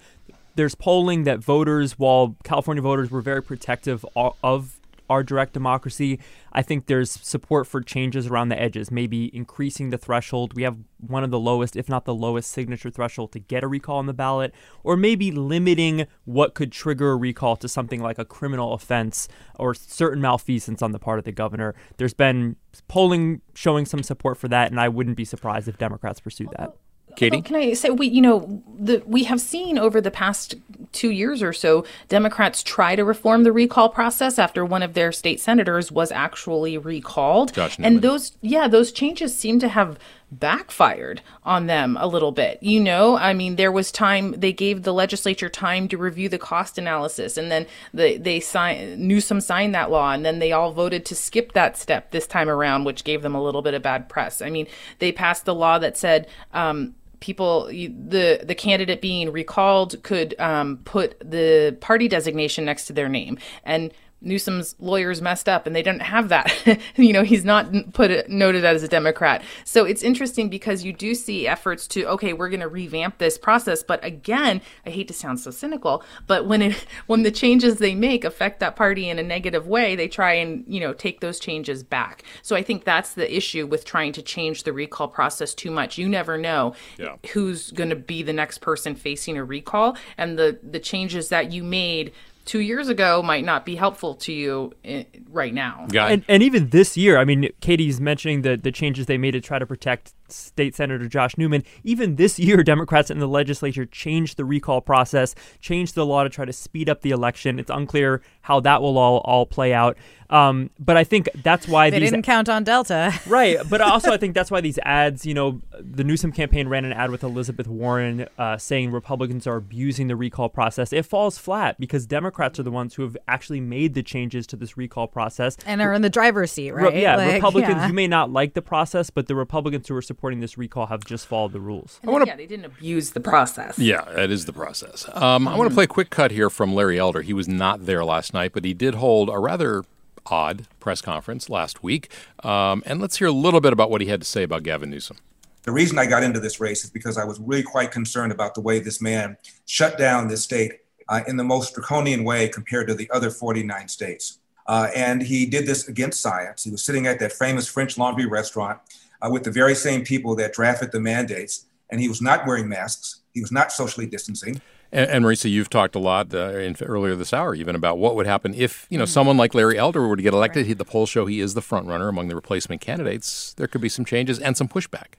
there's polling that voters, while California voters were very protective of our direct democracy, I think there's support for changes around the edges, maybe increasing the threshold. We have one of the lowest, if not the lowest, signature threshold to get a recall on the ballot, or maybe limiting what could trigger a recall to something like a criminal offense or certain malfeasance on the part of the governor. There's been polling showing some support for that, and I wouldn't be surprised if Democrats pursued that. Katie? Well, can I say we you know the we have seen over the past two years or so Democrats try to reform the recall process after one of their state senators was actually recalled, and those yeah those changes seem to have backfired on them a little bit. You know, I mean, there was time they gave the legislature time to review the cost analysis, and then they they signed Newsom signed that law, and then they all voted to skip that step this time around, which gave them a little bit of bad press. I mean, they passed the law that said. Um, people the the candidate being recalled could um, put the party designation next to their name. And Newsom's lawyers messed up and they didn't have that. you know, he's not put it, noted as a Democrat. So it's interesting because you do see efforts to, okay, we're going to revamp this process. But again, I hate to sound so cynical, but when it, when the changes they make affect that party in a negative way, they try and, you know, take those changes back. So I think that's the issue with trying to change the recall process too much. You never know yeah. who's going to be the next person facing a recall and the, the changes that you made two years ago might not be helpful to you in, right now. And, and, even this year, I mean, Katie's mentioning the, the changes they made to try to protect State Senator Josh Newman. Even this year, Democrats in the legislature changed the recall process, changed the law to try to speed up the election. It's unclear how that will all, all play out. Um, but I think that's why they these, didn't count on Delta, right? But also, I think that's why these ads. You know, the Newsom campaign ran an ad with Elizabeth Warren uh, saying Republicans are abusing the recall process. It falls flat because Democrats are the ones who have actually made the changes to this recall process and are in the driver's seat, right? Re- yeah, like, Republicans. Yeah. You may not like the process, but the Republicans who are supporting this recall have just followed the rules. I wanna, yeah, they didn't abuse the process. Yeah, that is the process. Um, mm-hmm. I want to play a quick cut here from Larry Elder. He was not there last night, but he did hold a rather odd press conference last week. Um, and let's hear a little bit about what he had to say about Gavin Newsom. The reason I got into this race is because I was really quite concerned about the way this man shut down this state uh, in the most draconian way compared to the other 49 states. Uh, and he did this against science. He was sitting at that famous French Laundry restaurant uh, with the very same people that drafted the mandates, and he was not wearing masks. He was not socially distancing. And, and Marisa, you've talked a lot uh, in, earlier this hour even about what would happen if you know mm-hmm. someone like Larry Elder were to get elected. Right. He, the polls show he is the front runner among the replacement candidates. There could be some changes and some pushback.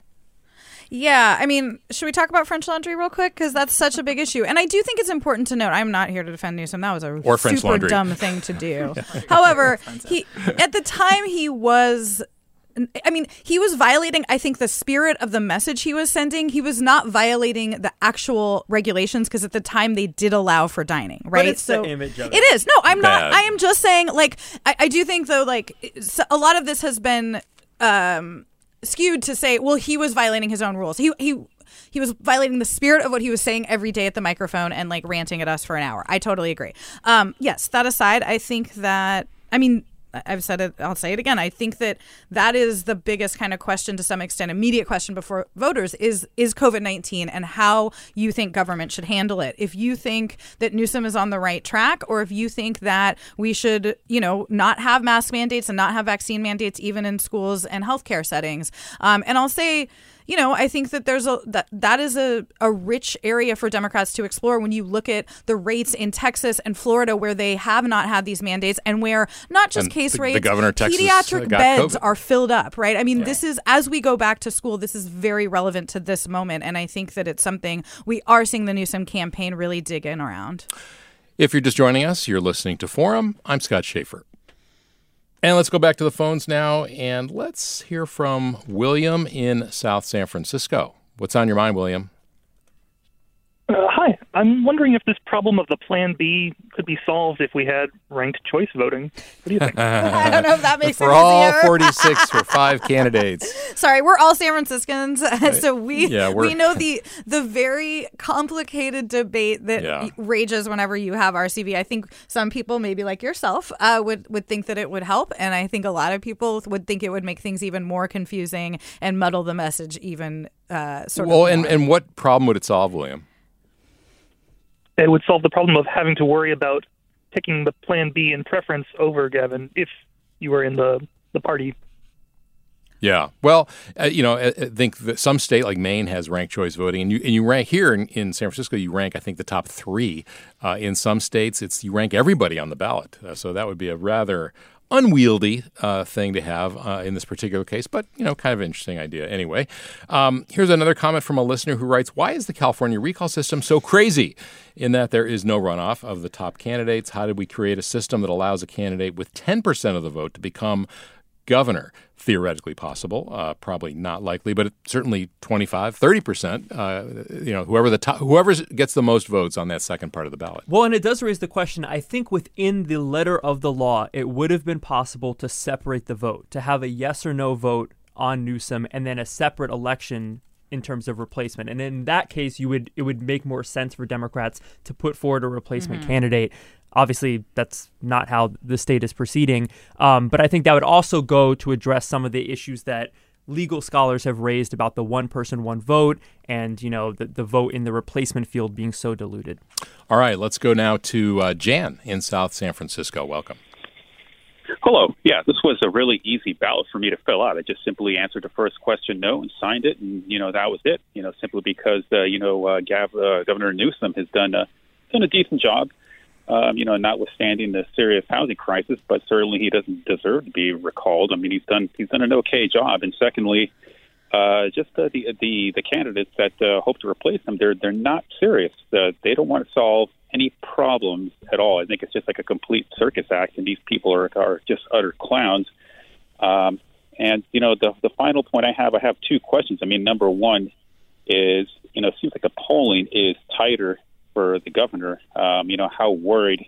Yeah, I mean, should we talk about French laundry real quick? Because that's such a big issue, and I do think it's important to note. I'm not here to defend Newsom. That was a or super dumb thing to do. However, he at the time he was I mean, he was violating, I think, the spirit of the message he was sending. He was not violating the actual regulations because at the time they did allow for dining, right? But it's so the image of it. It is. No, I'm Bad. not. I am just saying, like, I, I do think, though, like, a lot of this has been um, skewed to say, well, he was violating his own rules. He, he, he was violating the spirit of what he was saying every day at the microphone and like ranting at us for an hour. I totally agree. Um, yes, that aside, I think that I mean I've said it, I'll say it again. I think that that is the biggest kind of question to some extent, immediate question before voters is is COVID-19 and how you think government should handle it. If you think that Newsom is on the right track or if you think that we should, you know, not have mask mandates and not have vaccine mandates even in schools and healthcare settings. Um, and I'll say you know, I think that there's a that that is a, a rich area for Democrats to explore when you look at the rates in Texas and Florida where they have not had these mandates and where not just and case the, rates, the governor Texas pediatric beds COVID. are filled up, right? I mean, yeah. this is as we go back to school, this is very relevant to this moment, and I think that it's something we are seeing the Newsom campaign really dig in around. If you're just joining us, you're listening to Forum. I'm Scott Shafer. And let's go back to the phones now and let's hear from William in South San Francisco. What's on your mind, William? Uh, hi. I'm wondering if this problem of the Plan B could be solved if we had ranked choice voting. What do you think? I don't know if that makes sense. for all 46 for five candidates. Sorry, we're all San Franciscans, so we yeah, we know the the very complicated debate that yeah. rages whenever you have RCV. I think some people, maybe like yourself, uh, would would think that it would help, and I think a lot of people would think it would make things even more confusing and muddle the message even uh, sort well, of. Well, and and what problem would it solve, William? It would solve the problem of having to worry about picking the plan B in preference over Gavin if you were in the, the party. Yeah. Well, uh, you know, I, think that some state like Maine has ranked choice voting, and you and you rank here in, in San Francisco. You rank, I think, the top three. Uh, in some states, it's you rank everybody on the ballot. Uh, so that would be a rather unwieldy uh, thing to have uh, in this particular case, but you know, kind of interesting idea anyway. Um, here's another comment from a listener who writes, "Why is the California recall system so crazy? In that there is no runoff of the top candidates. How did we create a system that allows a candidate with 10% of the vote to become governor. Theoretically possible, uh, probably not likely, but certainly 25, 30 percent. Uh, you know, whoever the top, whoever gets the most votes on that second part of the ballot. Well, and it does raise the question. I think within the letter of the law, it would have been possible to separate the vote, to have a yes or no vote on Newsom, and then a separate election in terms of replacement. And in that case, you would it would make more sense for Democrats to put forward a replacement mm-hmm. candidate. Obviously, that's not how the state is proceeding. Um, but I think that would also go to address some of the issues that legal scholars have raised about the one person, one vote, and you know the, the vote in the replacement field being so diluted. All right, let's go now to uh, Jan in South San Francisco. Welcome. Hello. Yeah, this was a really easy ballot for me to fill out. I just simply answered the first question no and signed it, and you know that was it. You know, simply because uh, you know uh, Gav, uh, Governor Newsom has done a done a decent job. Um, you know, notwithstanding the serious housing crisis, but certainly he doesn't deserve to be recalled. I mean, he's done he's done an okay job. And secondly, uh, just uh, the the the candidates that uh, hope to replace him, they're they're not serious. Uh, they don't want to solve any problems at all. I think it's just like a complete circus act, and these people are are just utter clowns. Um, and you know, the the final point I have, I have two questions. I mean, number one is, you know, it seems like the polling is tighter for the governor. Um, you know, how worried,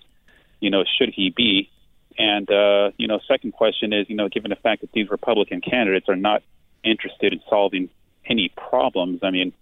you know, should he be? And uh, you know, second question is, you know, given the fact that these Republican candidates are not interested in solving any problems, I mean,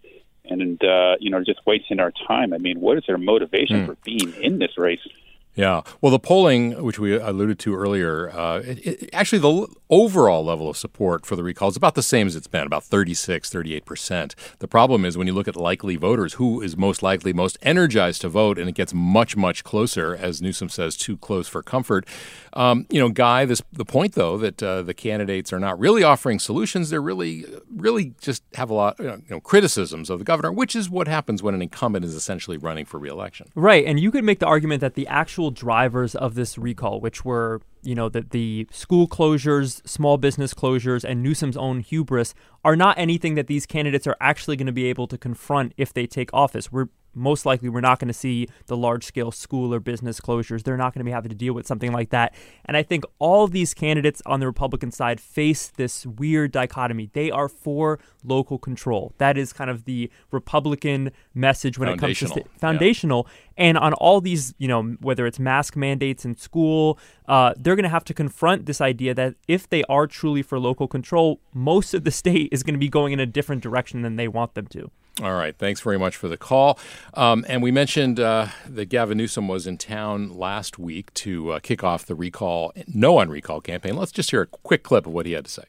and uh, you know, just wasting our time. I mean, what is their motivation mm. for being in this race? Yeah. Well, the polling, which we alluded to earlier, uh, it, it, actually the overall level of support for the recall is about the same as it's been, about 36, 38%. The problem is when you look at likely voters, who is most likely, most energized to vote, and it gets much, much closer, as Newsom says, too close for comfort. Um, you know, Guy, this the point, though, that uh, the candidates are not really offering solutions. They're really, really just have a lot, you know, criticisms of the governor, which is what happens when an incumbent is essentially running for reelection. Right. And you could make the argument that the actual drivers of this recall, which were you know, that the school closures, small business closures, and Newsom's own hubris are not anything that these candidates are actually going to be able to confront if they take office. We're most likely we're not going to see the large scale school or business closures. They're not going to be having to deal with something like that. And I think all of these candidates on the Republican side face this weird dichotomy. They are for local control. That is kind of the Republican message when it comes to st- foundational. Yeah. And on all these, you know, whether it's mask mandates in school, uh, they're going to have to confront this idea that if they are truly for local control, most of the state is going to be going in a different direction than they want them to. All right. Thanks very much for the call. Um, and we mentioned uh, that Gavin Newsom was in town last week to uh, kick off the recall, no on recall campaign. Let's just hear a quick clip of what he had to say.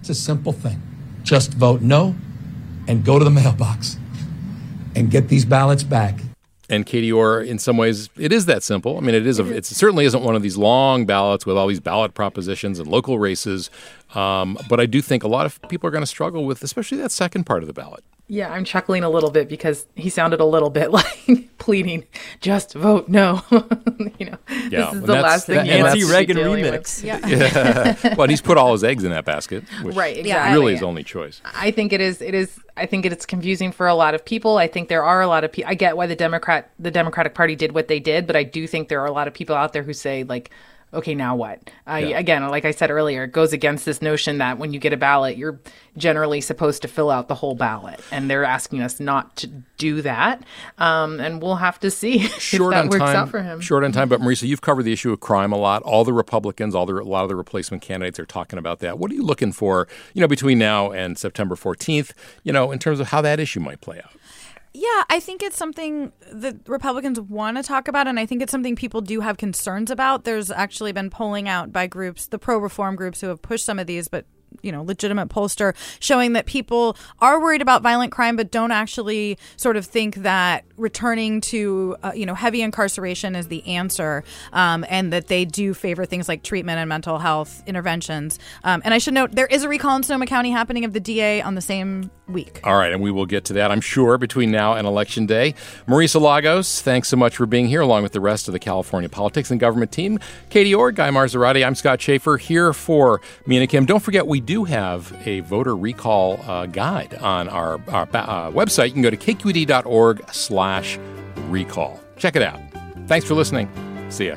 It's a simple thing just vote no and go to the mailbox and get these ballots back. And Katie Orr, in some ways, it is that simple. I mean, it is. A, it certainly isn't one of these long ballots with all these ballot propositions and local races. Um, but I do think a lot of people are going to struggle with, especially that second part of the ballot. Yeah, I'm chuckling a little bit because he sounded a little bit like pleading, "Just vote no." you know, yeah, this is the last thing Nancy Reagan remix. Yeah. yeah. well, he's put all his eggs in that basket, which right, exactly. really his only choice. I think it is. It is. I think it's confusing for a lot of people. I think there are a lot of people. I get why the Democrat, the Democratic Party did what they did, but I do think there are a lot of people out there who say like okay, now what? Uh, yeah. Again, like I said earlier, it goes against this notion that when you get a ballot, you're generally supposed to fill out the whole ballot, and they're asking us not to do that. Um, and we'll have to see short if that works time, out for him. Short on time, but Marisa, you've covered the issue of crime a lot. All the Republicans, all the a lot of the replacement candidates are talking about that. What are you looking for? You know, between now and September 14th, you know, in terms of how that issue might play out. Yeah, I think it's something that Republicans want to talk about, and I think it's something people do have concerns about. There's actually been polling out by groups, the pro reform groups who have pushed some of these, but you know legitimate pollster showing that people are worried about violent crime but don't actually sort of think that returning to uh, you know heavy incarceration is the answer um, and that they do favor things like treatment and mental health interventions um, and i should note there is a recall in sonoma county happening of the da on the same week all right and we will get to that i'm sure between now and election day marisa lagos thanks so much for being here along with the rest of the california politics and government team katie orr guy marzorati i'm scott Shafer here for mina kim don't forget we do have a voter recall uh, guide on our, our uh, website. You can go to kqed.org slash recall. Check it out. Thanks for listening. See ya.